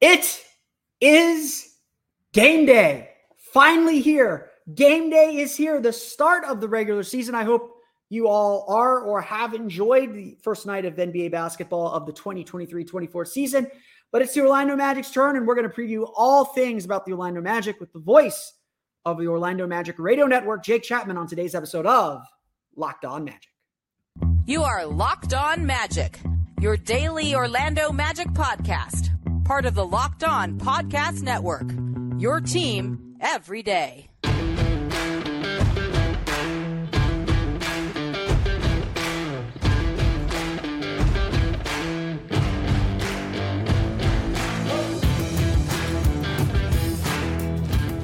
It is game day. Finally here. Game day is here. The start of the regular season. I hope you all are or have enjoyed the first night of NBA basketball of the 2023 24 season. But it's the Orlando Magic's turn, and we're going to preview all things about the Orlando Magic with the voice of the Orlando Magic Radio Network, Jake Chapman, on today's episode of Locked On Magic. You are Locked On Magic, your daily Orlando Magic podcast part of the Locked On Podcast Network. Your team every day.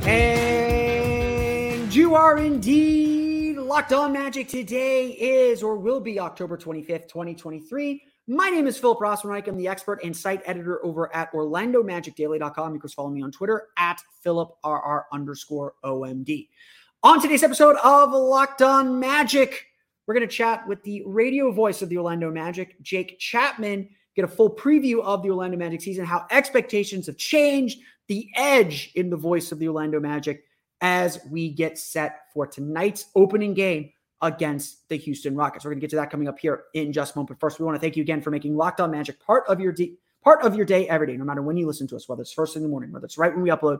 And you are indeed locked on magic. Today is or will be October 25th, 2023. My name is Philip Rossman-Reich. I'm the expert and site editor over at OrlandoMagicDaily.com. You can follow me on Twitter at PhilipRR underscore OMD. On today's episode of Locked On Magic, we're going to chat with the radio voice of the Orlando Magic, Jake Chapman, get a full preview of the Orlando Magic season, how expectations have changed, the edge in the voice of the Orlando Magic as we get set for tonight's opening game against the Houston Rockets. We're going to get to that coming up here in just a moment. But first, we want to thank you again for making Locked On Magic part of your de- part of your day every day, no matter when you listen to us, whether it's first in the morning, whether it's right when we upload.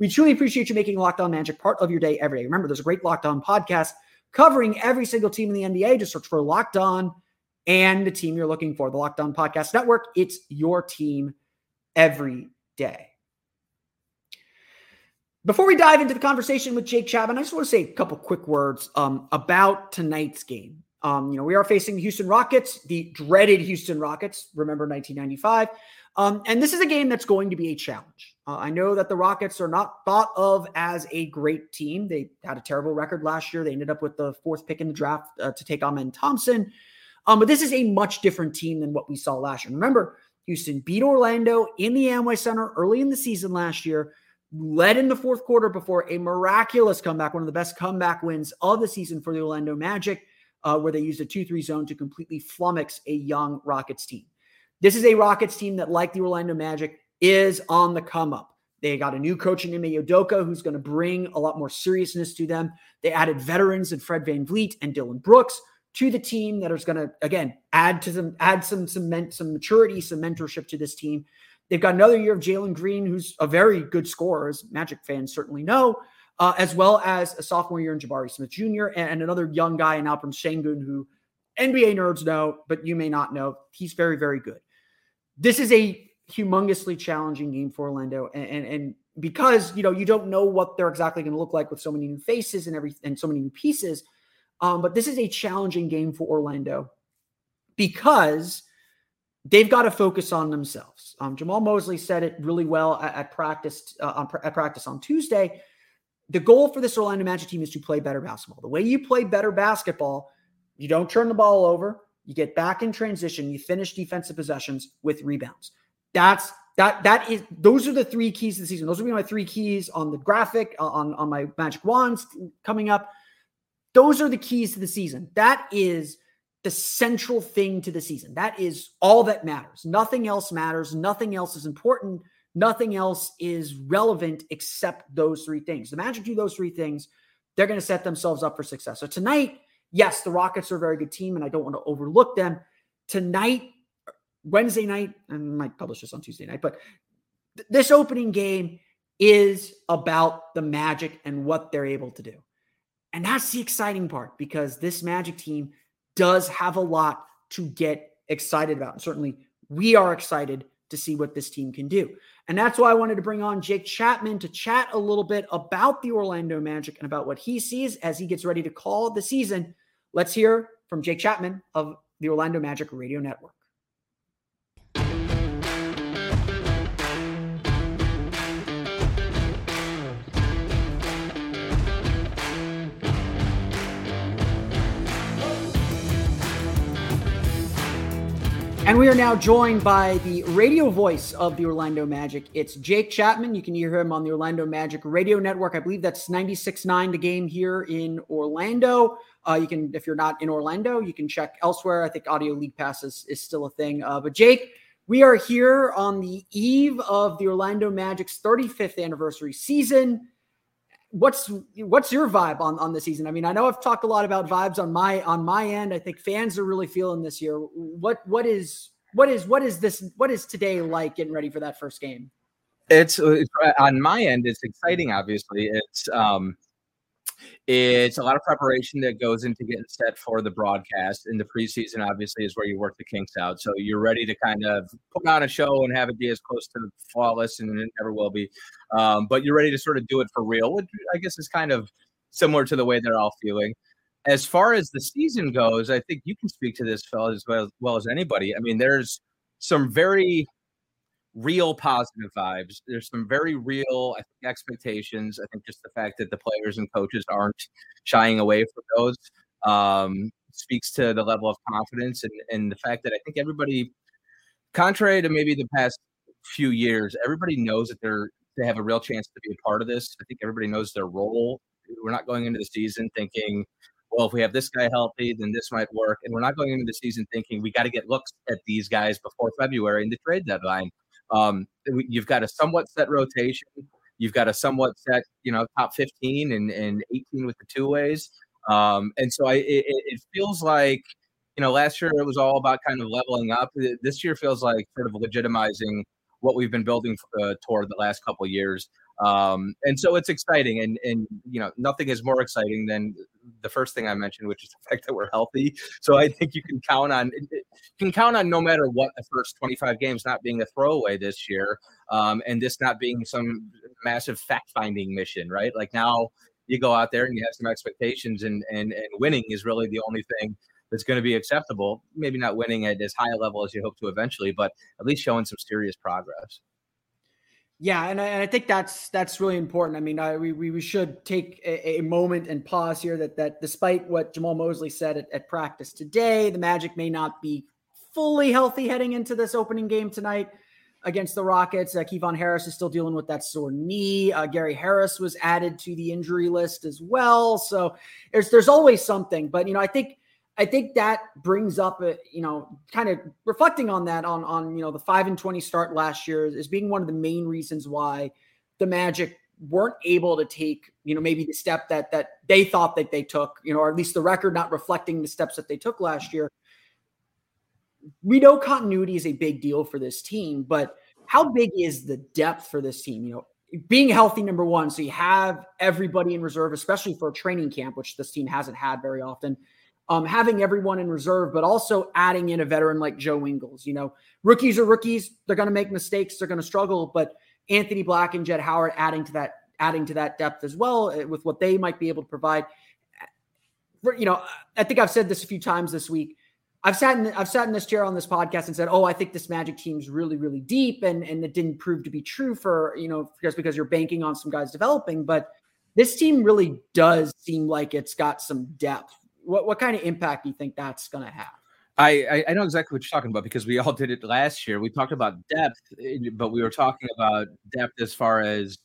We truly appreciate you making Locked On Magic part of your day every day. Remember, there's a great Locked On podcast covering every single team in the NBA. Just search for Locked On and the team you're looking for. The Locked On Podcast Network. It's your team every day. Before we dive into the conversation with Jake Chapman, I just want to say a couple quick words um, about tonight's game. Um, you know, we are facing the Houston Rockets, the dreaded Houston Rockets. Remember 1995. Um, and this is a game that's going to be a challenge. Uh, I know that the Rockets are not thought of as a great team. They had a terrible record last year. They ended up with the fourth pick in the draft uh, to take Amen Thompson. Um, but this is a much different team than what we saw last year. Remember, Houston beat Orlando in the Amway Center early in the season last year led in the fourth quarter before a miraculous comeback, one of the best comeback wins of the season for the Orlando Magic, uh, where they used a 2 3 zone to completely flummox a young Rockets team. This is a Rockets team that, like the Orlando Magic, is on the come up. They got a new coach in Ime Udoka who's going to bring a lot more seriousness to them. They added veterans in Fred VanVleet and Dillon Brooks to the team that is going to again add to them, add some some some maturity, some mentorship to this team. They've got another year of Jalen Green, who's a very good scorer, as Magic fans certainly know, uh, as well as a sophomore year in Jabari Smith Jr. and, and another young guy in Alperen Sengun, who NBA nerds know, but you may not know. He's very, very good. This is a humongously challenging game for Orlando, and, and, and because you know you don't know what they're exactly going to look like with so many new faces and every and so many new pieces. Um, but this is a challenging game for Orlando because they've got to focus on themselves. Um, Jamahl Mosley said it really well at, at practice uh, on, at practice on Tuesday. The goal for this Orlando Magic team is to play better basketball. The way you play better basketball, you don't turn the ball over, You get back in transition, you finish defensive possessions with rebounds. That's that that is those are the three keys to the season. Those will be my three keys on the graphic uh, on on my magic wands coming up. Those are the keys to the season. That is the central thing to the season. That is all that matters. Nothing else matters. Nothing else is important. Nothing else is relevant except those three things. The Magic do those three things, they're going to set themselves up for success. So tonight, yes, the Rockets are a very good team, and I don't want to overlook them. Tonight, Wednesday night, I might publish this on Tuesday night, but th- this opening game is about the Magic and what they're able to do. And that's the exciting part because this Magic team does have a lot to get excited about. And certainly we are excited to see what this team can do. And that's why I wanted to bring on Jake Chapman to chat a little bit about the Orlando Magic and about what he sees as he gets ready to call the season. Let's hear from Jake Chapman of the Orlando Magic Radio Network. And we are now joined by the radio voice of the Orlando Magic. It's Jake Chapman. You can hear him on the Orlando Magic Radio Network. I believe that's 96.9 the game here in Orlando. Uh, you can, if you're not in Orlando, you can check elsewhere. I think Audio League Pass is, is still a thing. Uh, but Jake, we are here on the eve of the Orlando Magic's 35th anniversary season what's what's your vibe on on the season? I mean, I know I've talked a lot about vibes on my on my end. I think fans are really feeling this year. What what is what is what is this what is today like getting ready for that first game? It's, it's on my end. It's exciting. Obviously, it's um, it's a lot of preparation that goes into getting set for the broadcast. In the preseason, obviously, is where you work the kinks out. So you're ready to kind of put on a show and have it be as close to flawless, and it never will be. Um, but you're ready to sort of do it for real, which I guess is kind of similar to the way they're all feeling. As far as the season goes, I think you can speak to this, fellas, as well, as well as anybody. I mean, there's some very real positive vibes. There's some very real, I think, expectations. I think just the fact that the players and coaches aren't shying away from those um, speaks to the level of confidence and, and the fact that I think everybody, contrary to maybe the past few years, everybody knows that they're they have a real chance to be a part of this. I think everybody knows their role. We're not going into the season thinking, well, if we have this guy healthy, then this might work. And we're not going into the season thinking we got to get looks at these guys before February in the trade deadline. Um, you've got a somewhat set rotation. You've got a somewhat set, you know, top 15 and, and 18 with the two ways. Um, and so I, it, it feels like, you know, last year it was all about kind of leveling up. This year feels like sort of legitimizing what we've been building uh, toward the last couple years. Um, and so it's exciting, and and you know nothing is more exciting than the first thing I mentioned, which is the fact that we're healthy. So I think you can count on you can count on no matter what the first 25 games not being a throwaway this year, um, and this not being some massive fact finding mission, right? Like now you go out there and you have some expectations, and and and winning is really the only thing that's going to be acceptable. Maybe not winning at as high a level as you hope to eventually, but at least showing some serious progress. Yeah, and I, and I, think that's that's really important. I mean, I, we we should take a, a, moment and pause here. That that despite what Jamahl Mosley said at, at, practice today, the Magic may not be fully healthy heading into this opening game tonight against the Rockets. Uh, Kevon Harris is still dealing with that sore knee. Uh, Gary Harris was added to the injury list as well. So there's there's always something. But you know, I think I think that brings up, a, you know, kind of reflecting on that on on you know the five and twenty start last year is being one of the main reasons why the Magic weren't able to take you know maybe the step that that they thought that they took, you know, or at least the record not reflecting the steps that they took last year. We know continuity is a big deal for this team, but how big is the depth for this team? You know, being healthy, number one, so you have everybody in reserve, especially for a training camp, which this team hasn't had very often um, having everyone in reserve, but also adding in a veteran like Joe Ingles. You know, rookies are rookies; they're going to make mistakes, they're going to struggle. But Anthony Black and Jett Howard adding to that, adding to that depth as well eh, with what they might be able to provide. You know, I think I've said this a few times this week. I've sat in I've sat in this chair on this podcast and said, "Oh, I think this Magic team's really really deep," and and it didn't prove to be true for you know just because you're banking on some guys developing, but this team really does seem like it's got some depth what what kind of impact do you think that's going to have? I, I know exactly what you're talking about because we all did it last year. We talked about depth, eh, but we were talking about depth as far as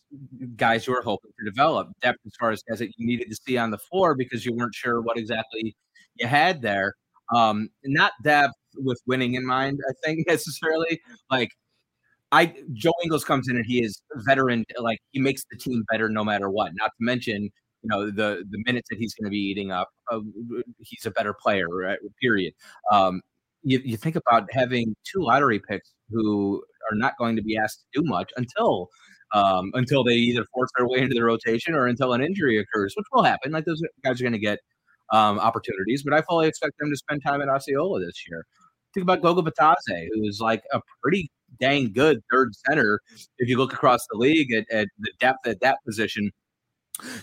guys you were hoping to develop, depth as far as guys that you needed to see on the floor because you weren't sure what exactly you had there. Um, not depth with winning in mind, I think necessarily. Like I Joe Ingles comes in and he is veteran, like he makes the team better no matter what. Not to mention you know the the minutes that he's going to be eating up uh, he's a better player right? period um, you, you think about having two lottery picks who are not going to be asked to do much until um, until they either force their way into the rotation or until an injury occurs which will happen like those guys are going to get um, opportunities but i fully expect them to spend time at osceola this year think about goga Bitadze, who is like a pretty dang good third center if you look across the league at, at the depth at that position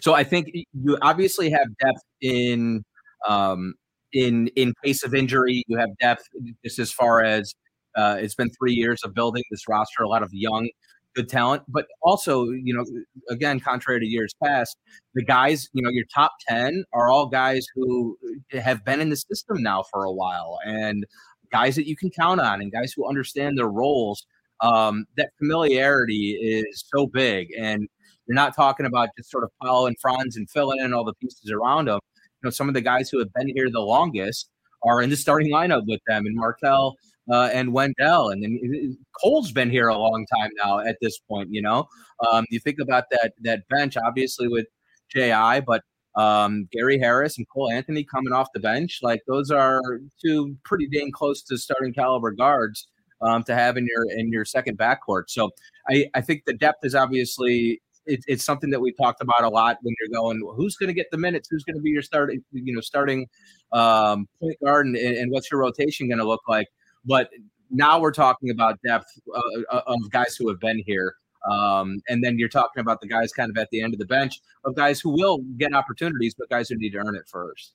so I think you obviously have depth in um, in in case of injury. You have depth just as far as uh, it's been three years of building this roster, a lot of young, good talent, but also you know, again, contrary to years past, the guys you know your top ten are all guys who have been in the system now for a while and guys that you can count on and guys who understand their roles. Um, that familiarity is so big and you're not talking about just sort of following Franz and filling in all the pieces around them. You know, some of the guys who have been here the longest are in the starting lineup with them, and Markelle uh, and Wendell, and then Cole's been here a long time now. At this point, you know, um, you think about that that bench, obviously with Ji, but um, Gary Harris and Cole Anthony coming off the bench, like those are two pretty dang close to starting caliber guards um, to have in your in your second backcourt. So I, I think the depth is obviously it, it's something that we talked about a lot when you're going, who's going to get the minutes? Who's going to be your starting, you know, starting um, point guard, and, and what's your rotation going to look like? But now we're talking about depth uh, uh, of guys who have been here. Um, and then you're talking about the guys kind of at the end of the bench of guys who will get opportunities, but guys who need to earn it first.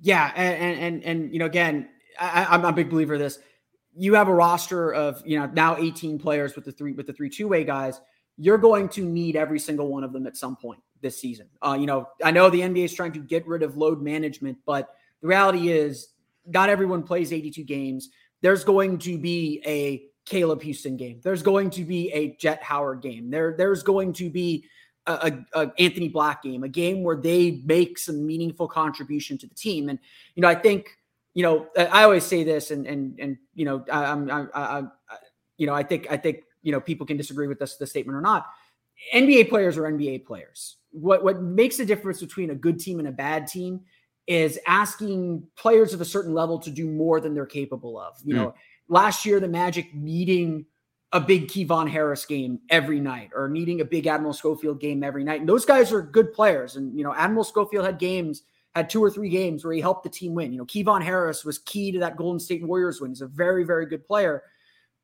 Yeah, and and and you know, again, I, I'm a big believer of this. You have a roster of you know now 18 players with the three with the three two way guys you're going to need every single one of them at some point this season. Uh, you know, I know the NBA is trying to get rid of load management, but the reality is not everyone plays 82 games. There's going to be a Caleb Houstan game. There's going to be a Jett Howard game. There, there's going to be a, a, a, Anthony Black game, a game where they make some meaningful contribution to the team. And you know, I think you know, I always say this, and and and you know, I, I'm, I, I, you know, I think I think you know people can disagree with this the statement or not. NBA players are NBA players. What what makes the difference between a good team and a bad team is asking players of a certain level to do more than they're capable of. You mm. know, last year the Magic needing a big Kevon Harris game every night or needing a big Admiral Schofield game every night. And those guys are good players. And, you know, Admiral Schofield had games, had two or three games where he helped the team win. You know, Kevon Harris was key to that Golden State Warriors win. He's a very, very good player.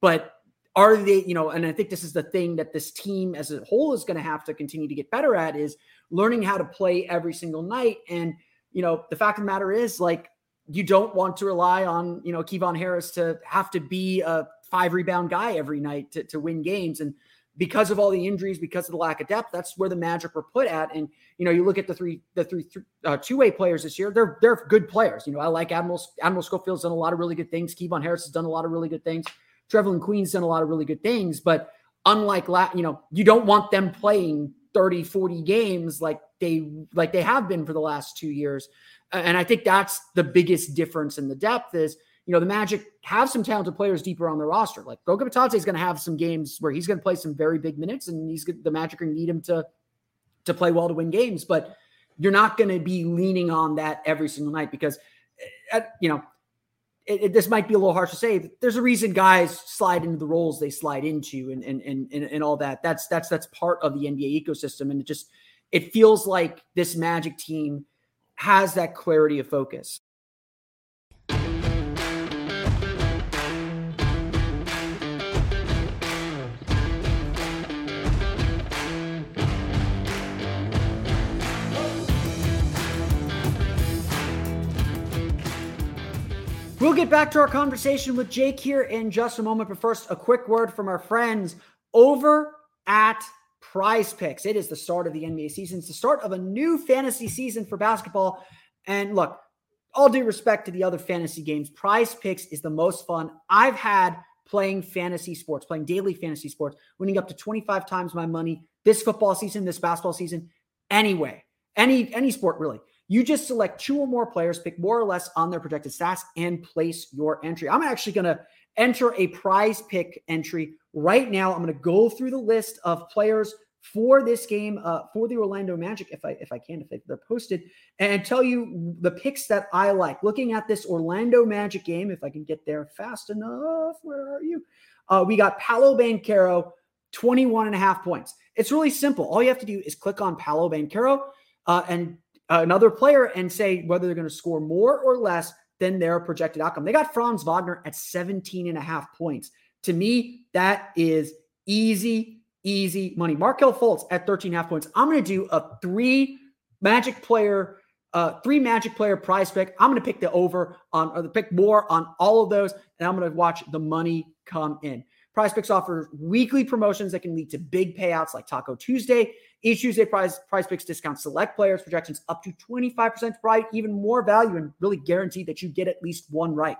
But are they, you know, and I think this is the thing that this team as a whole is going to have to continue to get better at is learning how to play every single night. And, you know, the fact of the matter is like, you don't want to rely on, you know, Kevon Harris to have to be a five rebound guy every night to, to win games. And because of all the injuries, because of the lack of depth, that's where the Magic were put at. And you know, you look at the three, the three, uh, two way players this year. They're they're good players. You know, I like Admiral Admiral Schofield's done a lot of really good things. Kevon Harris has done a lot of really good things. Trevelin Queen's done a lot of really good things, but unlike la- you know, you don't want them playing 30, 40 games like they like they have been for the last two years. And I think that's the biggest difference in the depth is, you know, the Magic have some talented players deeper on their roster. Like Goga Bitadze is going to have some games where he's going to play some very big minutes, and he's the Magic are need him to to play well to win games. But you're not going to be leaning on that every single night because, eh, you know, it, it, this might be a little harsh to say. There's a reason guys slide into the roles they slide into, and and and and, and all that. That's that's that's part of the NBA ecosystem, and it just it feels like this Magic team has that clarity of focus. We'll get back to our conversation with Jake here in just a moment. But first, a quick word from our friends over at Prize Picks. It is the start of the NBA season. It's the start of a new fantasy season for basketball. And look, all due respect to the other fantasy games, prize picks is the most fun I've had playing fantasy sports, playing daily fantasy sports, winning up to 25 times my money this football season, this basketball season, anyway, any any sport really. You just select two or more players, pick more or less on their projected stats, and place your entry. I'm actually going to enter a prize pick entry right now. I'm going to go through the list of players for this game uh, for the Orlando Magic, if I if I can, if they, they're posted, and tell you the picks that I like. Looking at this Orlando Magic game, if I can get there fast enough, where are you? Uh, we got Paolo Banchero, 21 and a half points. It's really simple. All you have to do is click on Paolo Banchero uh, and another player and say whether they're going to score more or less than their projected outcome. They got Franz Wagner at 17 and a half points. To me, that is easy easy money. Markelle Fultz at 13 and a half points. I'm going to do a three magic player, uh, three magic player prize pick. I'm going to pick the over on or the pick more on all of those, and I'm going to watch the money come in. Prize Picks offers weekly promotions that can lead to big payouts like Taco Tuesday. Each Tuesday, Prize, prize Picks discounts select players, projections up to 25% right, even more value, and really guarantee that you get at least one right.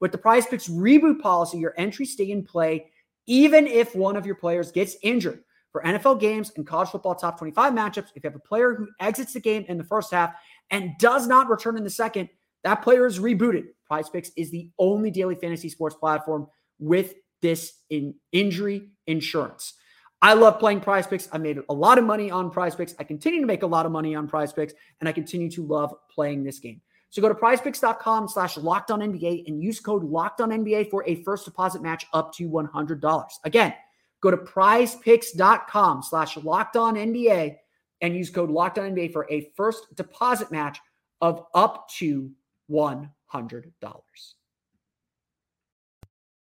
With the Prize Picks reboot policy, your entries stay in play even if one of your players gets injured. For NFL games and college football top 25 matchups, if you have a player who exits the game in the first half and does not return in the second, that player is rebooted. Prize Picks is the only daily fantasy sports platform with this in injury insurance. I love playing prize picks. I made a lot of money on prize picks. I continue to make a lot of money on prize picks, and I continue to love playing this game. So go to prizepicks.com slash locked on NBA and use code locked on NBA for a first deposit match up to $100. Again, go to prizepicks.com slash locked on NBA and use code locked on NBA for a first deposit match of up to $100.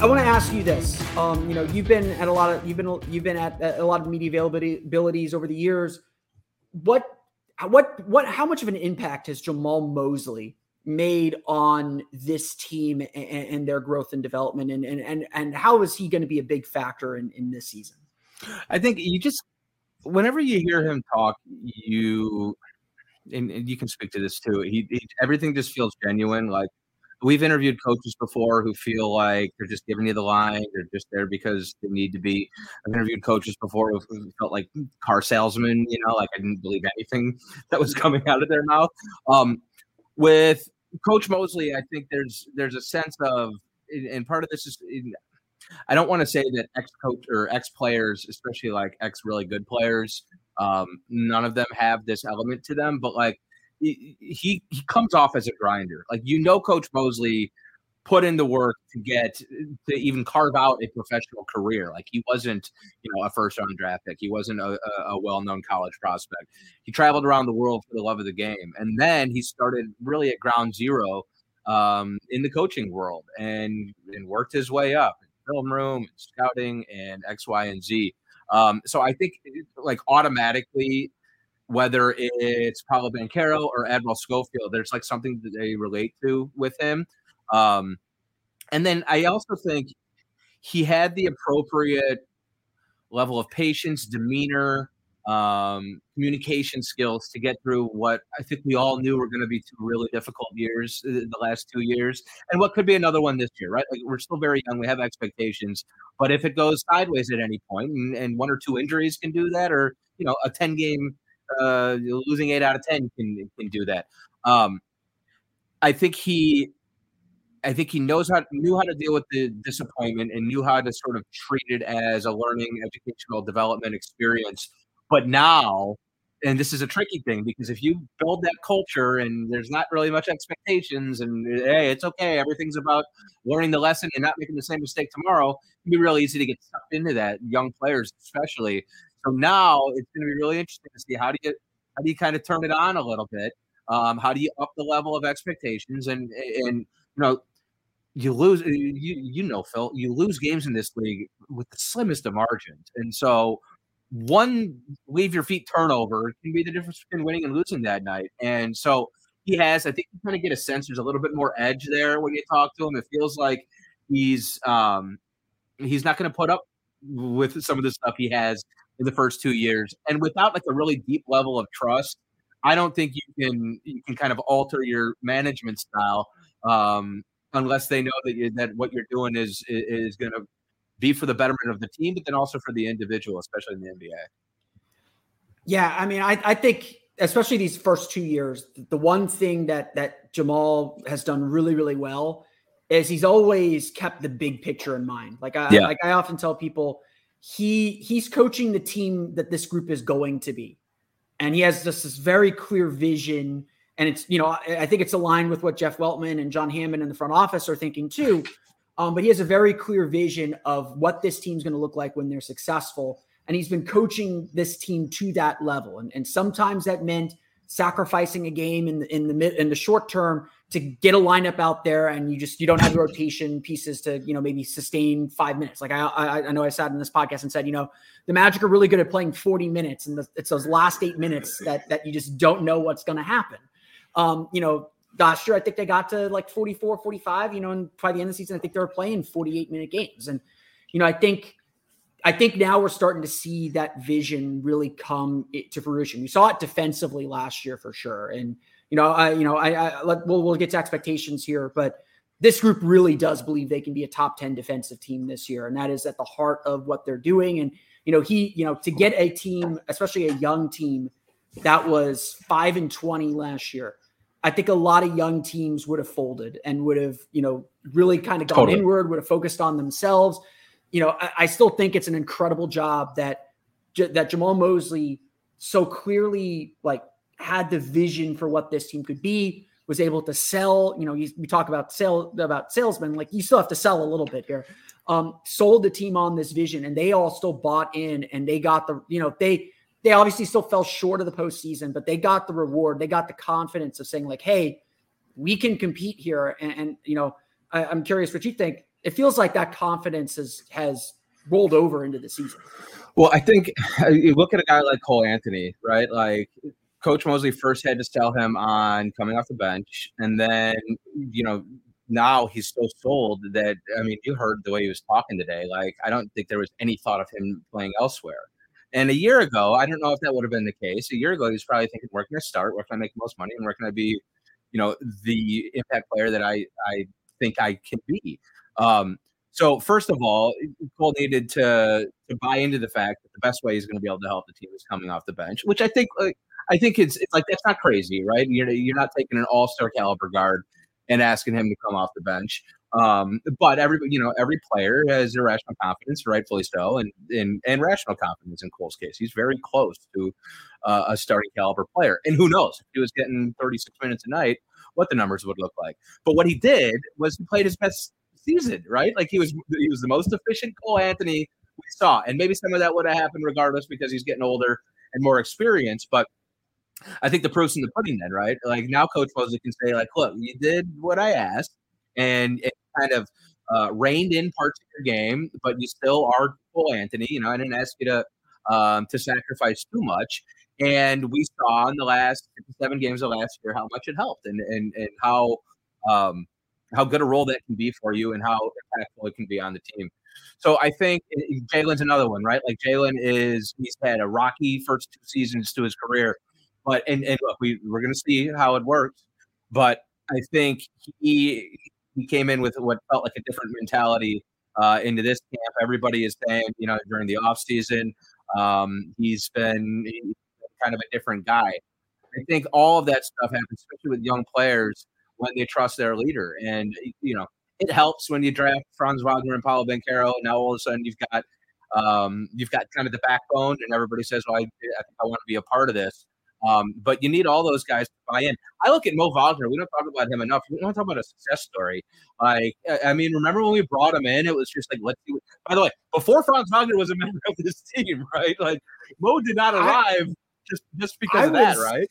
I want to ask you this. Um, you know, you've been at a lot of you've been you've been at a lot of media availabilities over the years. What what what how much of an impact has Jamahl Mosley made on this team and, and their growth and development and and and, and how is he going to be a big factor in, in this season? I think you just whenever you hear him talk, you and, and you can speak to this too. He, he everything just feels genuine. Like we've interviewed coaches before who feel like they're just giving you the line. They're just there because they need to be. I've interviewed coaches before who felt like car salesmen, you know, like I didn't believe anything that was coming out of their mouth. Um, with Coach Mosley, I think there's there's a sense of, and part of this is, I don't want to say that ex coach or ex players, especially like ex really good players, um, none of them have this element to them, but like he, he comes off as a grinder. Like you know, Coach Mosley put in the work to get to even carve out a professional career. Like he wasn't, you know, a first round draft pick. He wasn't a, a well known college prospect. He traveled around the world for the love of the game, and then he started really at ground zero um, in the coaching world and and worked his way up in film room, and scouting, and X, Y, and Z. Um, so I think like automatically whether it's Paolo Banchero or Admiral Schofield, there's like something that they relate to with him. Um, and then I also think he had the appropriate level of patience, demeanor, um, communication skills to get through what I think we all knew were going to be two really difficult years, uh, the last two years, and what could be another one this year, right? Like we're still very young, we have expectations, but if it goes sideways at any point, and, and one or two injuries can do that, or you know, a ten game uh, losing eight out of ten can can do that. Um, I think he I think he knows how knew how to deal with the disappointment and knew how to sort of treat it as a learning, educational development experience. But now, and this is a tricky thing because if you build that culture and there's not really much expectations and hey, it's okay, everything's about learning the lesson and not making the same mistake tomorrow, it can be really easy to get sucked into that, young players especially. So now it's going to be really interesting to see how do you how do you kind of turn it on a little bit. Um, how do you up the level of expectations? And and you know you lose you you know Phil you lose games in this league with the slimmest of margins. And so one leave your feet turnover can be the difference between winning and losing that night. And so he has I think you kind of get a sense there's a little bit more edge there when you talk to him. It feels like he's um he's not going to put up with some of the stuff he has in the first two years and without like a really deep level of trust I don't think you can you can kind of alter your management style um, unless they know that you, that what you're doing is is going to be for the betterment of the team, but then also for the individual, especially in the NBA. Yeah, I mean, I, I think especially these first two years, the one thing that that Jamahl has done really really well is he's always kept the big picture in mind. Like I yeah. like I often tell people, he he's coaching the team that this group is going to be, and he has just this very clear vision and it's, you know, I think it's aligned with what Jeff Weltman and John Hammond in the front office are thinking too. Um, but he has a very clear vision of what this team's going to look like when they're successful. And he's been coaching this team to that level. And, and sometimes that meant sacrificing a game in the in the mid in the short term to get a lineup out there and you just you don't have the rotation pieces to you know maybe sustain five minutes like I, I i know i sat in this podcast and said you know the magic are really good at playing 40 minutes and the, it's those last eight minutes that that you just don't know what's going to happen um, you know, last year I think they got to like 44, 45, you know, and by the end of the season, I think they were playing 48 minute games. And, you know, I think I think now we're starting to see that vision really come to fruition. We saw it defensively last year for sure. And, you know, I, you know, I, I let, we'll, we'll get to expectations here, but this group really does believe they can be a top 10 defensive team this year. And that is at the heart of what they're doing. And, you know, he, you know, to get a team, especially a young team that was five and 20 last year. I think a lot of young teams would have folded and would have, you know, really kind of gone totally. inward, would have focused on themselves. You know, I, I, still think it's an incredible job that that Jamahl Mosley so clearly like had the vision for what this team could be, was able to sell. You know, you, we talk about sell about salesmen, like you still have to sell a little bit here. Um, sold the team on this vision, and they all still bought in, and they got the, you know, they they obviously still fell short of the postseason, but they got the reward. They got the confidence of saying, like, hey, we can compete here. And, and you know, I, I'm curious what you think. It feels like that confidence has has rolled over into the season. Well, I think you look at a guy like Cole Anthony, right? Like Coach Mosley first had to sell him on coming off the bench, and then you know now he's so sold that I mean you heard the way he was talking today. Like I don't think there was any thought of him playing elsewhere. And a year ago, I don't know if that would have been the case. A year ago, he was probably thinking, where can I start? Where can I make the most money? And where can I be, you know, the impact player that I, I think I can be? Um, so first of all, Cole needed to to buy into the fact that the best way he's going to be able to help the team is coming off the bench, which I think like I think it's it's like that's not crazy, right? You're you're not taking an all star caliber guard and asking him to come off the bench. Um, but every you know every player has irrational confidence, rightfully so, and and, and rational confidence. In Cole's case, he's very close to uh, a starting caliber player, and who knows if he was getting 36 minutes a night, what the numbers would look like. But what he did was he played his best season, right? Like he was he was the most efficient Cole Anthony we saw, and maybe some of that would have happened regardless because he's getting older and more experienced, but. I think the proof's in the pudding then, right? Like now Coach Mosley can say, like, look, you did what I asked and, it kind of uh, reined in parts of your game, but you still are Cole Anthony. You know, I didn't ask you to um, to sacrifice too much. And we saw in the last seven games of last year how much it helped and and, and how um, how good a role that can be for you and how impactful it can be on the team. So I think Jalen's another one, right? Like Jalen is he's had a rocky first two seasons to his career, but and and look, we we're gonna see how it works, but I think he he came in with what felt like a different mentality uh, into this camp. Everybody is saying, you know, during the off season, um, he's been kind of a different guy. I think all of that stuff happens, especially with young players, when they trust their leader. And you know, it helps when you draft Franz Wagner and Paolo Banchero. Now all of a sudden you've got um, you've got kind of the backbone, and everybody says, "Well, I, I, I want to be a part of this." Um, but you need all those guys to buy in. I look at Mo Wagner. We don't talk about him enough. We don't talk about a success story. Like, I mean, remember when we brought him in? It was just like, let's do it. By the way, before Franz Wagner was a member of this team, right? Like, Mo did not arrive I, just just because I of was, that, right?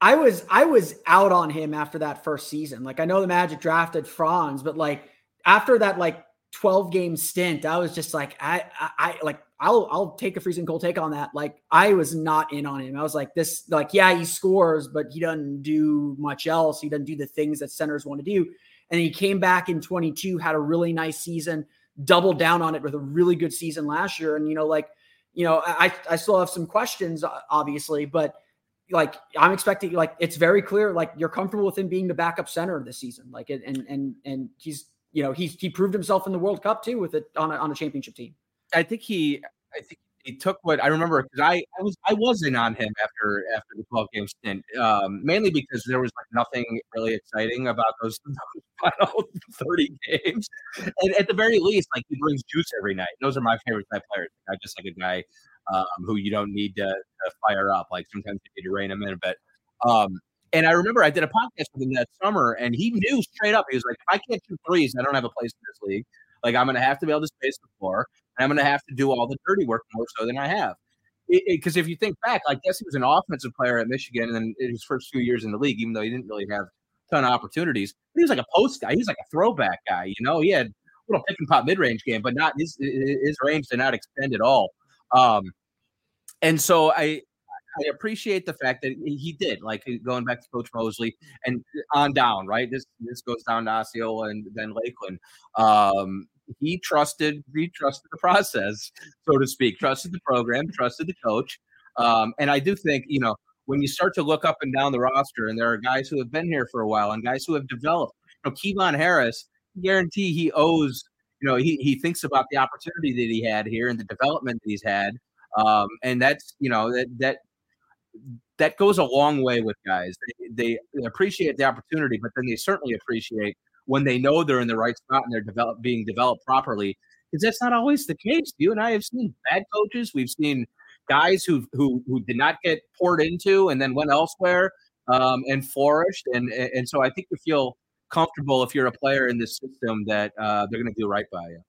I was I was out on him after that first season. Like, I know the Magic drafted Franz, but like after that, like 12 game stint, I was just like, I, I, I like I'll I'll take a freezing cold take on that. Like I was not in on him. I was like this like yeah he scores but he doesn't do much else. He doesn't do the things that centers want to do. And he came back in 22, had a really nice season, doubled down on it with a really good season last year. And you know like you know I I still have some questions obviously, but like I'm expecting like it's very clear like you're comfortable with him being the backup center this season. Like and and and he's you know he's he proved himself in the World Cup too with it on a, on a championship team. I think he I think he took what I remember because I, I was I was in on him after after the 12 game stint, um, mainly because there was like nothing really exciting about those, final 30 games. And at the very least, like he brings juice every night. Those are my favorite type players. Not just like a guy um, who you don't need to, to, fire up. Like sometimes you need to rein him in a bit. Um, and I remember I did a podcast with him that summer, and he knew straight up. He was like, "If I can't shoot threes, I don't have a place in this league. Like I'm going to have to be able to space the floor." And I'm going to have to do all the dirty work more so than I have. Because if you think back, like guess he was an offensive player at Michigan, and then his first few years in the league, even though he didn't really have a ton of opportunities, he was like a post guy. He was like a throwback guy. You know, he had a little pick and pop mid range game, but not his his range did not extend at all. Um, and so I I appreciate the fact that he did, like going back to Coach Mosley and on down, right? This this goes down to Osceola and then Lakeland. Um, he trusted he trusted the process, so to speak, trusted the program, trusted the coach. Um, and I do think, you know, when you start to look up and down the roster, and there are guys who have been here for a while and guys who have developed, you know, Kevon Harris, guarantee he owes, you know, he, he thinks about the opportunity that he had here and the development that he's had. Um, and that's, you know, that, that, that goes a long way with guys. They, they appreciate the opportunity, but then they certainly appreciate when they know they're in the right spot and they're develop, being developed properly. Because that's not always the case. You and I have seen bad coaches. We've seen guys who who who did not get poured into and then went elsewhere um, and flourished. And and so I think you feel comfortable if you're a player in this system that uh, they're going to do right by you.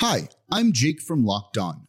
Hi, I'm Jake from Locked On.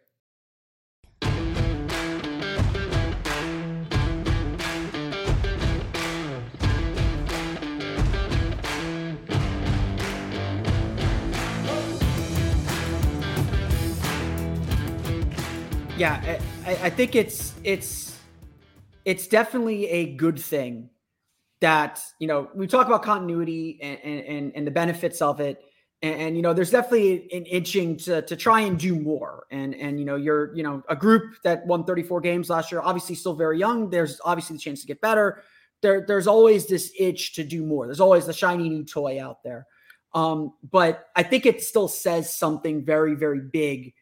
Yeah, I, I think it's it's it's definitely a good thing that you know we talk about continuity and and, and the benefits of it. And, and, you know there's definitely an itching to, to try and do more. And and you know you're you know a group that won 34 games last year obviously still very young. There's obviously the chance to get better. There there's always this itch to do more. There's always the shiny new toy out there. Um, but i think it still says something very very big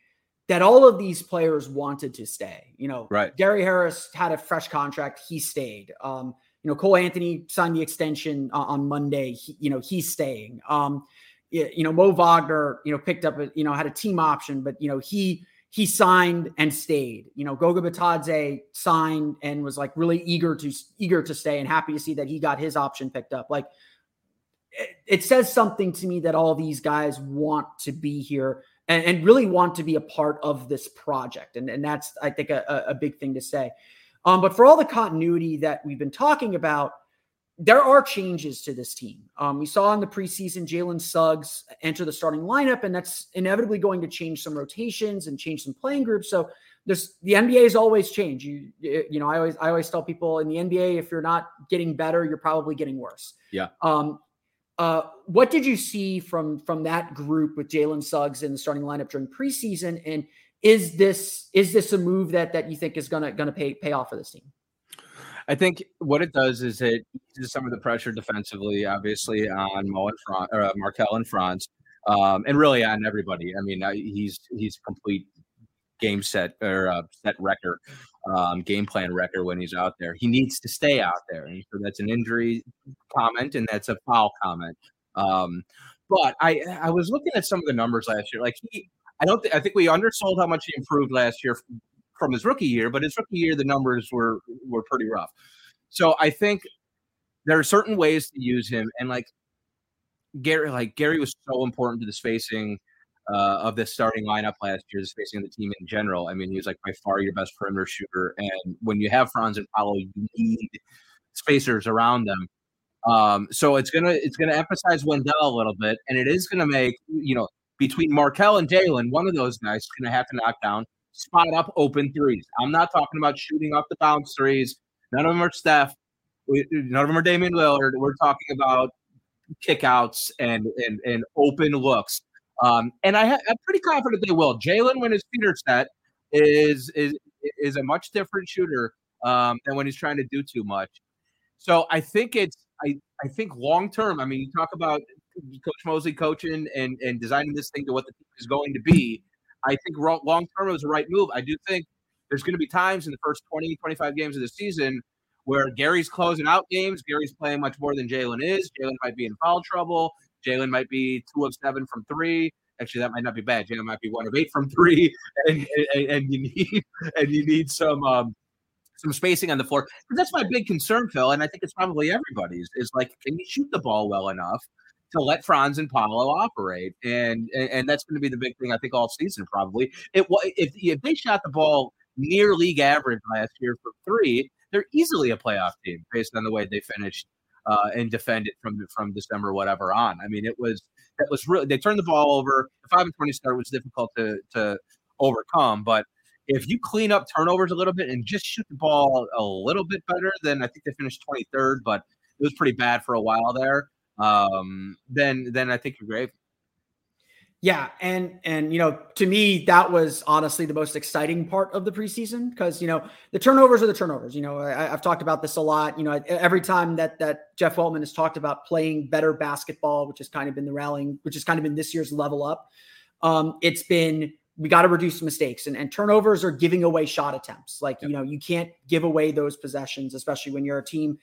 that all of these players wanted to stay. You know, right. Gary Harris had a fresh contract. He stayed. Um, you know, Cole Anthony signed the extension uh, on Monday. He, you know, he's staying. Um, you know, Mo Wagner, you know, picked up, a, you know, had a team option, but, you know, he, he signed and stayed. You know, Goga Bitadze signed and was like really eager to eager to stay and happy to see that he got his option picked up. Like it, it says something to me that all these guys want to be here and, and really want to be a part of this project. And, and that's I think a, a big thing to say. Um, but for all the continuity that we've been talking about, there are changes to this team. Um, we saw in the preseason Jalen Suggs enter the starting lineup, and that's inevitably going to change some rotations and change some playing groups. So there's the NBA is always change. You you know I always I always tell people in the NBA if you're not getting better, you're probably getting worse. Yeah. Um, uh, what did you see from from that group with Jalen Suggs in the starting lineup during preseason? And is this is this a move that that you think is gonna gonna pay pay off for this team? I think what it does is it eases some of the pressure defensively, obviously on Mo and Fran- or, uh, Markelle and Franz, um, and really on everybody. I mean, he's he's complete game set or uh, set record, um, game plan record when he's out there. He needs to stay out there, and so that's an injury comment and that's a foul comment. Um, but I I was looking at some of the numbers last year. Like he, I don't th- I think we undersold how much he improved last year from his rookie year, but his rookie year the numbers were were pretty rough. So I think there are certain ways to use him, and like Gary, like Gary was so important to the spacing uh, of this starting lineup last year, the facing the team in general. I mean, he was like by far your best perimeter shooter, and when you have Franz and Paolo, you need spacers around them. Um, so it's gonna it's gonna emphasize Wendell a little bit, and it is gonna make you know between Markelle and Jalen, one of those guys is gonna have to knock down spot up open threes. I'm not talking about shooting off the bounce threes. None of them are Steph. None of them are Damian Lillard. We're talking about kickouts and and and open looks. Um, and I I'm pretty confident they will. Jalen, when his feet are set, is is is a much different shooter um, than when he's trying to do too much. So I think it's I I think long term. I mean, you talk about Coach Mosley coaching and and designing this thing to what the team is going to be. I think long term it was the right move. I do think there's going to be times in the first 20, 25 games of the season where Gary's closing out games. Gary's playing much more than Jalen is. Jalen might be in foul trouble. Jalen might be two of seven from three. Actually, that might not be bad. Jalen might be one of eight from three, and, and, and you need and you need some um, some spacing on the floor. That's my big concern, Phil, and I think it's probably everybody's. Is like, can you shoot the ball well enough to let Franz and Paolo operate, and and, and that's going to be the big thing I think all season probably. It if if they shot the ball near league average last year for three, they're easily a playoff team based on the way they finished uh, and defended from from December whatever on. I mean, it was that was really they turned the ball over. The five and twenty start was difficult to to overcome, but if you clean up turnovers a little bit and just shoot the ball a little bit better, then I think they finished 23rd, but it was pretty bad for a while there um, then then I think you're great. Yeah, and and you know, to me, that was honestly the most exciting part of the preseason because you know the turnovers are the turnovers. You know, I, have talked about this a lot. You know, every time that that Jeff Weltman has talked about playing better basketball, which has kind of been the rallying, which has kind of been this year's level up. Um, it's been we got to reduce mistakes and, and turnovers are giving away shot attempts. Like yep. you know, you can't give away those possessions, especially when you're a team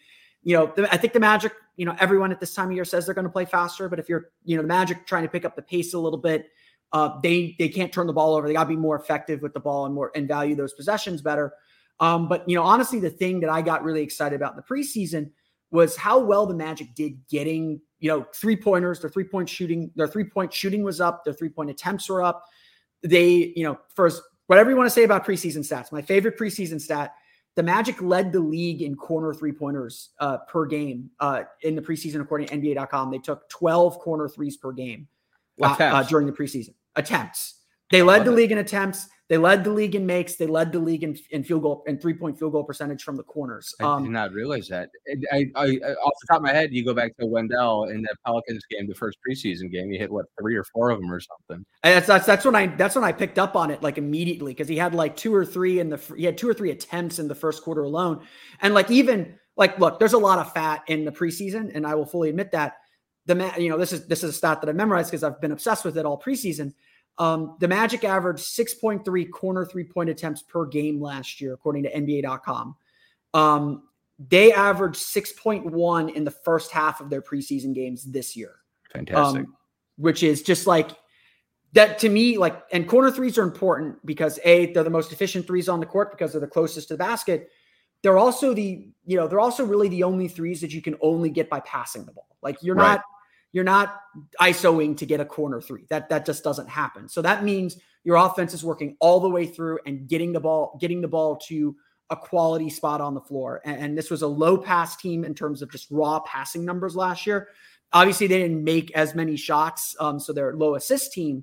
you know, the, I think the Magic, you know, everyone at this time of year says they're going to play faster, but if you're, you know, the Magic trying to pick up the pace a little bit, uh, they they can't turn the ball over. They got to be more effective with the ball and more and value those possessions better. Um, but you know, honestly, the thing that I got really excited about in the preseason was how well the Magic did getting, you know, three pointers. Their three point shooting, their three point shooting was up. Their three point attempts were up. They, you know, first whatever you want to say about preseason stats. My favorite preseason stat the Magic led the league in corner three pointers uh, per game uh, in the preseason, according to NBA.com. They took 12 corner threes per game uh, during the preseason attempts. They led the league in attempts. They led the league in makes. They led the league in, in field goal and three point field goal percentage from the corners. Um, I did not realize that. I, I, I, off the top of my head, you go back to Wendell in the Pelicans game, the first preseason game. He hit what three or four of them or something. And that's that's that's when I that's when I picked up on it like immediately because he had like two or three in the he had two or three attempts in the first quarter alone, and like even like look, there's a lot of fat in the preseason, and I will fully admit that. The man, you know, this is this is a stat that I memorized because I've been obsessed with it all preseason Um, the Magic averaged 6.3 corner three point attempts per game last year, according to NBA.com. Um, they averaged 6.1 in the first half of their preseason games this year. Fantastic. Um, which is just like that to me, like, and corner threes are important because A, they're the most efficient threes on the court because they're the closest to the basket. They're also the, you know, they're also really the only threes that you can only get by passing the ball. Like you're Right. not you're not ISOing to get a corner three. That that just doesn't happen. So that means your offense is working all the way through and getting the ball, getting the ball to a quality spot on the floor. And, and this was a low pass team in terms of just raw passing numbers last year. Obviously, they didn't make as many shots, um, so they're low assist team.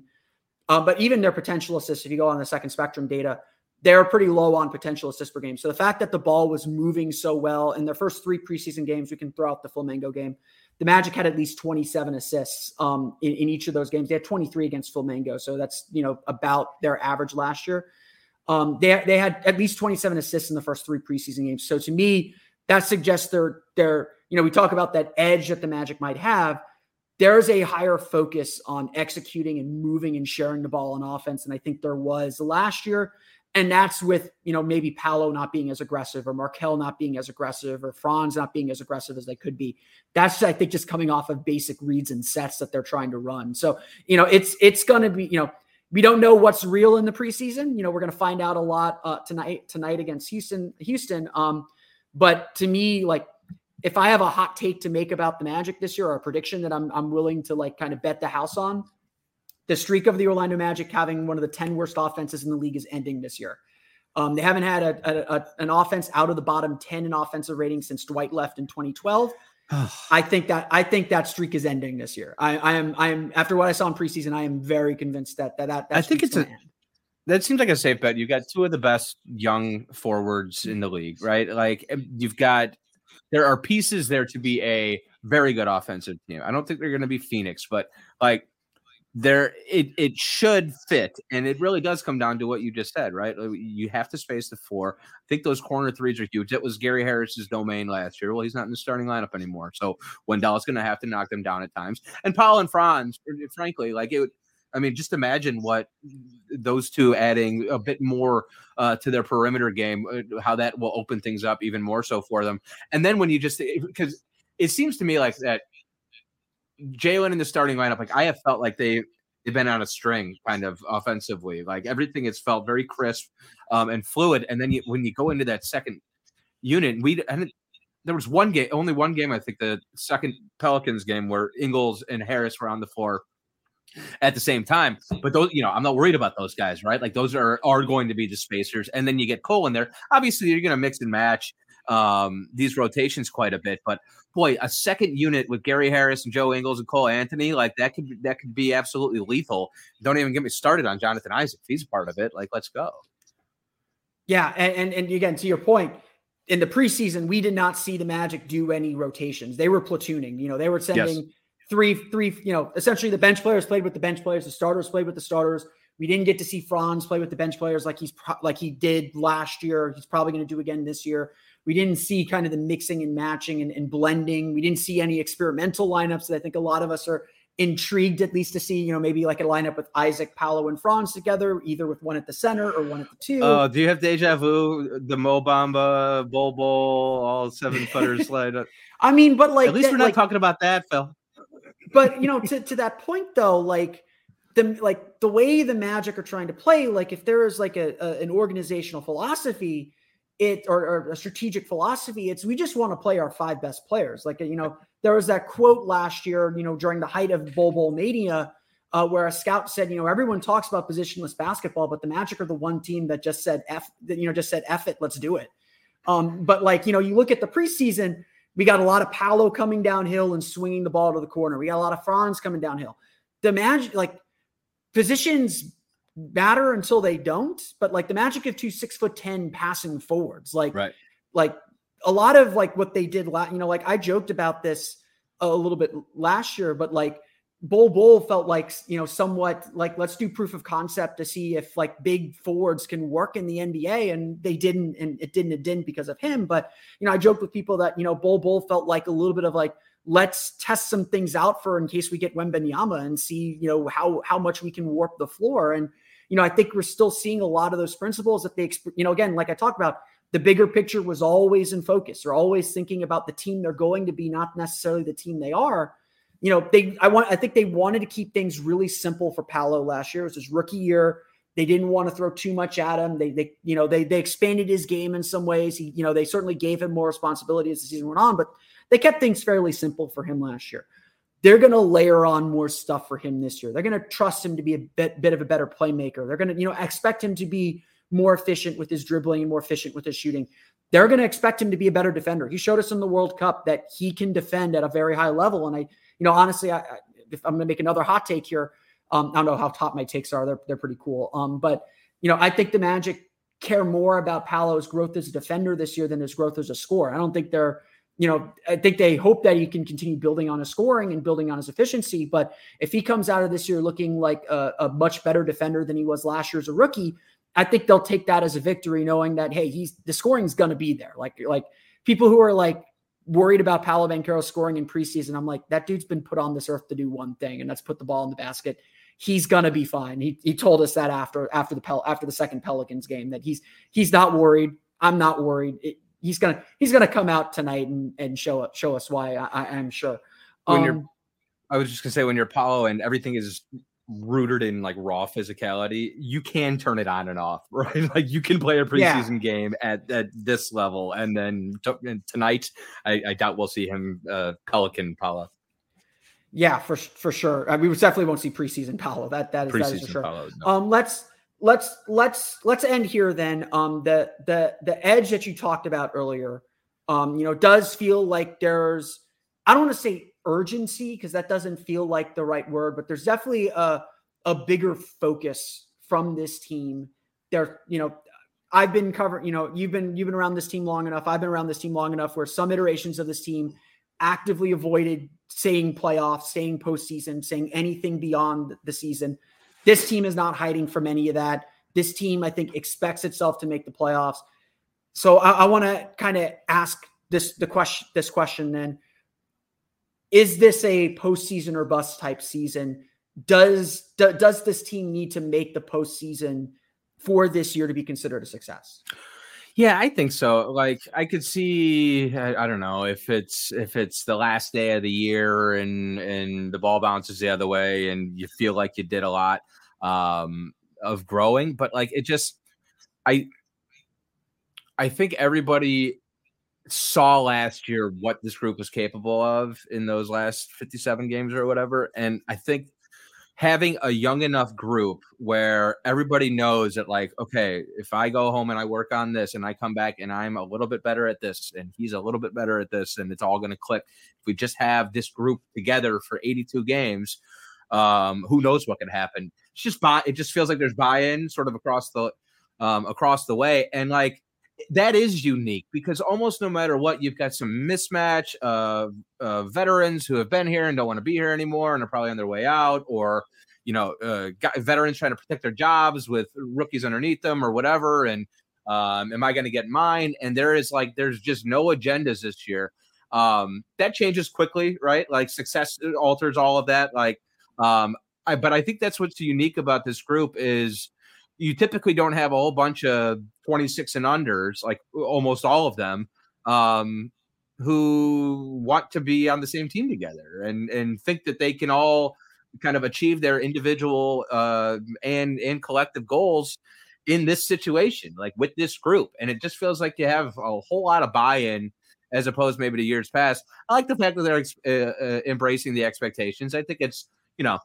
Uh, but even their potential assists, if you go on the second spectrum data, they're pretty low on potential assists per game. So the fact that the ball was moving so well in their first three preseason games, we can throw out the Flamengo game. The Magic had at least 27 assists um, in, in each of those games. They had 23 against Flamengo, so that's you know about their average last year. Um, they they had at least 27 assists in the first three preseason games. So to me, that suggests they're they're you know we talk about that edge that the Magic might have. There's a higher focus on executing and moving and sharing the ball on offense, and I think there was last year. And that's with, you know, maybe Paolo not being as aggressive or Markelle not being as aggressive or Franz not being as aggressive as they could be. That's, I think, just coming off of basic reads and sets that they're trying to run. So, you know, it's, it's going to be, you know, we don't know what's real in the preseason. You know, we're going to find out a lot uh, tonight, tonight against Houston, Houston. Um, but to me, like, if I have a hot take to make about the Magic this year or a prediction that I'm, I'm willing to like kind of bet the house on, the streak of the Orlando Magic having one of the 10 worst offenses in the league is ending this year. Um, they haven't had a, a, a- an offense out of the bottom 10 in offensive rating since Dwight left in 2012. I think that I think that streak is ending this year. I, I am I am after what I saw in preseason, I am very convinced that that that, that I think it's a- end. That seems like a safe bet. You've got two of the best young forwards in the league, right? Like you've got there are pieces there to be a very good offensive team. I don't think they're going to be Phoenix, but like there it it should fit and it really does come down to what you just said right? You have to space the four. I think those corner threes are huge. It was gary harris's domain last year. Well he's not in the starting lineup anymore so wendell's going to have to knock them down at times. And paul and franz frankly like it would I mean, just imagine what those two adding a bit more uh, to their perimeter game, uh, how that will open things up even more so for them. And then when you just because it seems to me like that Jalen in the starting lineup, like I have felt like they they've been on a string kind of offensively. Like everything has felt very crisp um, and fluid. And then you, when you go into that second unit, we and there was one game, only one game, I think, the second Pelicans game where Ingles and Harris were on the floor at the same time. But those, you know, I'm not worried about those guys, right? Like those are are going to be the spacers. And then you get Cole in there. Obviously, you're going to mix and match um, these rotations quite a bit. But boy, a second unit with Gary Harris and Joe Ingles and Cole Anthony, like that could that could be absolutely lethal. Don't even get me started on Jonathan Isaac. He's a part of it, like let's go. Yeah, and, and and again to your point, in the preseason, we did not see the Magic do any rotations. They were platooning. You know, they were sending three, three. You know, essentially the bench players played with the bench players, the starters played with the starters. We didn't get to see Franz play with the bench players like he's pro- like he did last year. He's probably going to do again this year. We didn't see kind of the mixing and matching and, and blending. We didn't see any experimental lineups that I think a lot of us are intrigued at least to see. You know, maybe like a lineup with Isaac, Paolo, and Franz together, either with one at the center or one at the two. Oh, do you have deja vu? The Mo Bamba, Bol Bol, all seven footers slide. up? I mean, but like At least that- we're not like, talking about that, Phil. but you know to, to that point though like the like the way the magic are trying to play like if there is like a, a an organizational philosophy it or, or a strategic philosophy it's we just want to play our five best players like you know there was that quote last year you know during the height of Bol Bol mania uh, where a scout said you know everyone talks about positionless basketball but the magic are the one team that just said f that you know just said f it let's do it um but like you know you look at the preseason we got a lot of Paolo coming downhill and swinging the ball to the corner. We got a lot of Franz coming downhill. The magic, like positions matter until they don't, but like the magic of two six foot ten passing forwards, like Right. like a lot of like what they did last, you know, like I joked about this a little bit last year, but like Bol Bol felt like you know somewhat like let's do proof of concept to see if like big forwards can work in the NBA, and they didn't, and it didn't, it didn't because of him. But you know, I joked with people that you know Bol Bol felt like a little bit of like let's test some things out for in case we get Wembanyama and see, you know, how how much we can warp the floor. And you know, I think we're still seeing a lot of those principles that they, you know, again, like I talked about, the bigger picture was always in focus. They're always thinking about the team they're going to be, not necessarily the team they are. You know, they I want I think they wanted to keep things really simple for Paolo last year. It was his rookie year. They didn't want to throw too much at him. They they you know they they expanded his game in some ways. He you know they certainly gave him more responsibility as the season went on, but they kept things fairly simple for him last year. They're going to layer on more stuff for him this year. They're going to trust him to be a bit, bit of a better playmaker. They're going to, you know, expect him to be more efficient with his dribbling and more efficient with his shooting. They're going to expect him to be a better defender. He showed us in the World Cup that he can defend at a very high level. And I, you know, honestly, I, if I'm going to make another hot take here, um, I don't know how top my takes are. They're they're pretty cool. Um, but you know, I think the Magic care more about Paolo's growth as a defender this year than his growth as a scorer. I don't think they're you know, I think they hope that he can continue building on his scoring and building on his efficiency. But if he comes out of this year looking like a, a, much better defender than he was last year as a rookie, I think they'll take that as a victory, knowing that hey, he's the scoring is going to be there. Like like people who are like worried about Paolo Banchero scoring in preseason, I'm like that dude's been put on this earth to do one thing, and that's put the ball in the basket. He's gonna be fine. He, he told us that after after the Pel- after the second Pelicans game that he's he's not worried. I'm not worried. It, he's gonna he's gonna come out tonight and and show show us why. I, am sure. When um, you're, I was just gonna say when you're Paolo and everything is rooted in like raw physicality, you can turn it on and off, right? Like you can play a preseason yeah. game at, at this level, and then t- tonight, I, I, doubt we'll see him uh, Pelican Paolo. Yeah, for for sure. I mean, we definitely won't see preseason Paolo. That that is, preseason that is for sure. Paolo, no. Um, let's let's let's let's end here then. Um, the the the edge that you talked about earlier, um, you know, does feel like there's I don't want to say urgency because that doesn't feel like the right word, but there's definitely a a bigger focus from this team. There, you know, I've been covering, you know, you've been you've been around this team long enough. I've been around this team long enough where some iterations of this team actively avoided saying playoffs, saying postseason, saying anything beyond the season. This team is not hiding from any of that. This team, I think, expects itself to make the playoffs. So I, I want to kind of ask this the question this question then. Is this a postseason or bust type season? Does do, does this team need to make the postseason for this year to be considered a success? Yeah, I think so. Like I could see I, I, don't know if it's if it's the last day of the year and and the ball bounces the other way and you feel like you did a lot um of growing, but like it just I I think everybody saw last year what this group was capable of in those last 57 games or whatever and I think having a young enough group where everybody knows that like okay if i go home and i work on this and i come back and i'm a little bit better at this and he's a little bit better at this and it's all going to click if we just have this group together for 82 games um who knows what can happen. It's just buy it just feels like there's buy-in sort of across the um across the way and like that is unique because almost no matter what, you've got some mismatch of uh, veterans who have been here and don't want to be here anymore and are probably on their way out, or you know, uh, veterans trying to protect their jobs with rookies underneath them or whatever. And um, am I going to get mine? And there is like, there's just no agendas this year. Um, that changes quickly, right? Like success alters all of that. Like, um, I, but I think that's what's unique about this group is you typically don't have a whole bunch of 26 and unders, like almost all of them, um, who want to be on the same team together and and think that they can all kind of achieve their individual uh, and and collective goals in this situation, like with this group. And it just feels like you have a whole lot of buy-in as opposed maybe to years past. I like the fact that they're uh, uh, embracing the expectations. I think it's you know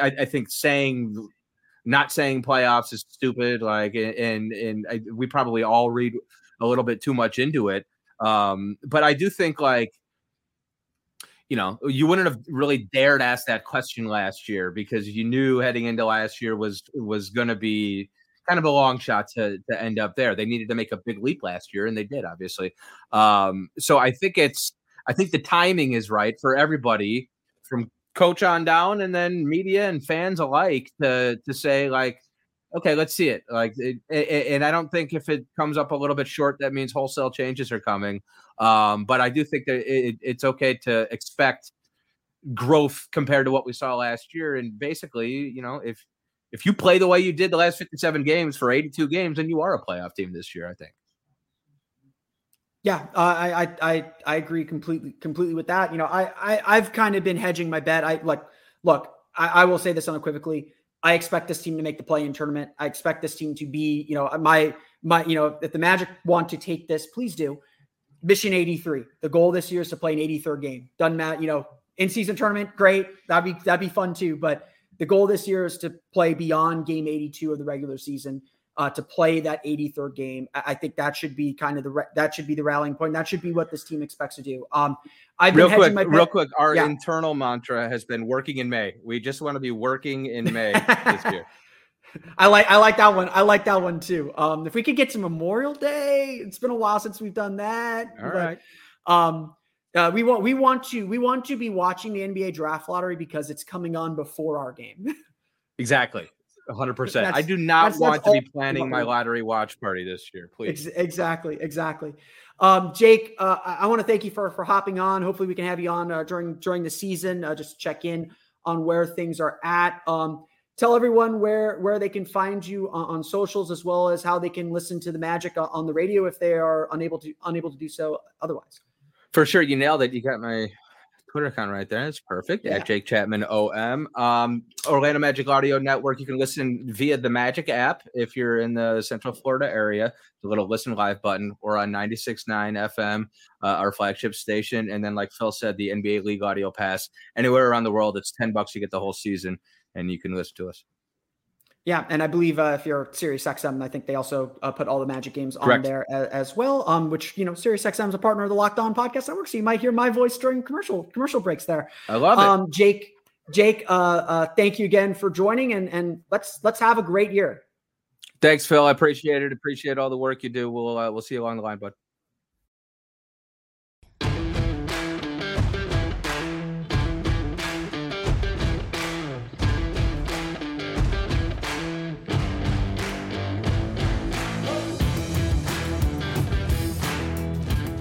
I, I think saying not saying playoffs is stupid. Like, and and I, we probably all read a little bit too much into it. Um, but I do think like, you know, you wouldn't have really dared ask that question last year because you knew heading into last year was was going to be kind of a long shot to to end up there. They needed to make a big leap last year, and they did, obviously. Um, so I think it's I think the timing is right for everybody from coach on down and then media and fans alike to to say like okay, let's see it. Like, it, it, and I don't think if it comes up a little bit short, that means wholesale changes are coming. Um, but I do think that it, it's okay to expect growth compared to what we saw last year. And basically, you know, if if you play the way you did the last 57 games for 82 games, then you are a playoff team this year. I think. Yeah, uh, I, I I I agree completely completely with that. You know, I, I I've kind of been hedging my bet. I like look, I, I will say this unequivocally. I expect this team to make the play in tournament. I expect this team to be, you know, my my, you know, if the Magic want to take this, please do. Mission 83. The goal this year is to play an 83rd game. Doesn't matter, you know, in season tournament, great. That'd be that'd be fun too. But the goal this year is to play beyond game 82 of the regular season uh, to play that 83rd game. I, think that should be kind of the that should be the rallying point. That should be what this team expects to do. Um, I've real quick, real quick. Our yeah. internal mantra has been working in May. We just want to be working in May this year. I like I like that one. I like that one too. Um, if we could get to Memorial Day, it's been a while since we've done that. All but, right. Um, uh, we want we want to we want to be watching the NBA draft lottery because it's coming on before our game. exactly. 100%. I do not that's, want that's to be planning my lottery watch party this year, please. exactly, exactly. Um, Jake, uh, I, I want to thank you for for hopping on. Hopefully, we can have you on uh, during during the season. Uh, just check in on where things are at. Um, tell everyone where where they can find you on, on, socials, as well as how they can listen to the Magic on the radio if they are unable to unable to do so otherwise. For sure, you nailed it. You got my Twitter account right there. That's perfect. Yeah. At Jake Chapman OM. Um, Orlando Magic Audio Network. You can listen via the Magic app if you're in the Central Florida area. The little listen live button, or on 96.9 FM, uh, our flagship station. And then, like Phil said, the NBA League Audio Pass. Anywhere around the world, it's 10 bucks. You get the whole season, and you can listen to us. Yeah, and I believe uh, if you're Sirius XM, I think they also uh, put all the Magic games on Correct. there as, as, well. Um, which you know, Sirius XM is a partner of the Locked On Podcast Network, so you might hear my voice during commercial commercial breaks there. I love it. Um, Jake, Jake, uh, uh, thank you again for joining, and and let's let's have a great year. Thanks, Phil. I appreciate it. Appreciate all the work you do. We'll uh, we'll see you along the line, bud.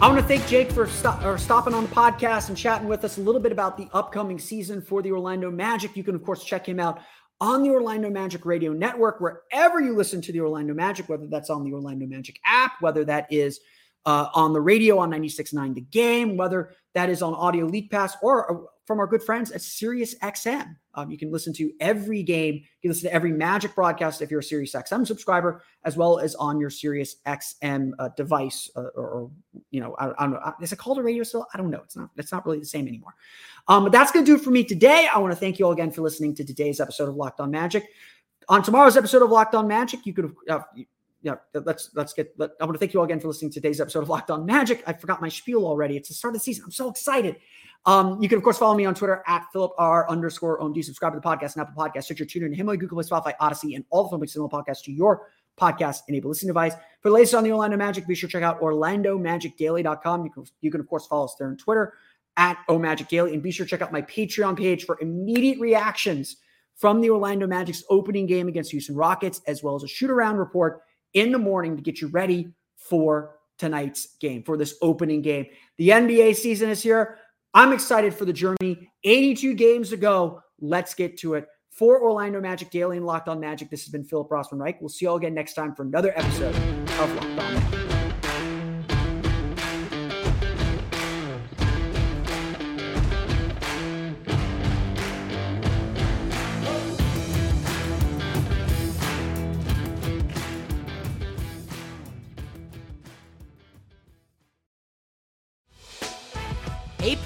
I want to thank Jake for stop, stopping on the podcast and chatting with us a little bit about the upcoming season for the Orlando Magic. You can, of course, check him out on the Orlando Magic Radio Network, wherever you listen to the Orlando Magic, whether that's on the Orlando Magic app, whether that is uh, on the radio on 96.9 The Game, whether that is on Audio League Pass or uh, from our good friends at Sirius XM. Um, you can listen to every game. You can listen to every Magic broadcast if you're a Sirius XM subscriber, as well as on your Sirius XM uh, device, uh, or, or, you know, I, I, don't know. Uh, is it called a radio still? I don't know. It's not. It's not really the same anymore. Um, but that's going to do it for me today. I want to thank you all again for listening to today's episode of Locked On Magic. On tomorrow's episode of Locked On Magic, you could have. Uh, yeah, let's let's get. Let, I want to thank you all again for listening to today's episode of Locked On Magic. I forgot my spiel already. It's the start of the season. I'm so excited. Um, you can, of course, follow me on Twitter at Philip R underscore OMD. Subscribe to the podcast and Apple Podcast, Stitcher, TuneIn, Himalaya, Google Play, Spotify, Odyssey, and all the Film Cinema podcasts to your podcast enabled listening device. For the latest on the Orlando Magic, be sure to check out OrlandoMagicDaily.com. You can, you can, of course, follow us there on Twitter at OMagicDaily. And be sure to check out my Patreon page for immediate reactions from the Orlando Magic's opening game against Houston Rockets, as well as a shoot around report in the morning to get you ready for tonight's game, for this opening game. The NBA season is here. I'm excited for the journey. 82 games to go. Let's get to it. For Orlando Magic Daily and Locked On Magic, this has been Philip Rossman Reich. We'll see you all again next time for another episode of Locked On Magic.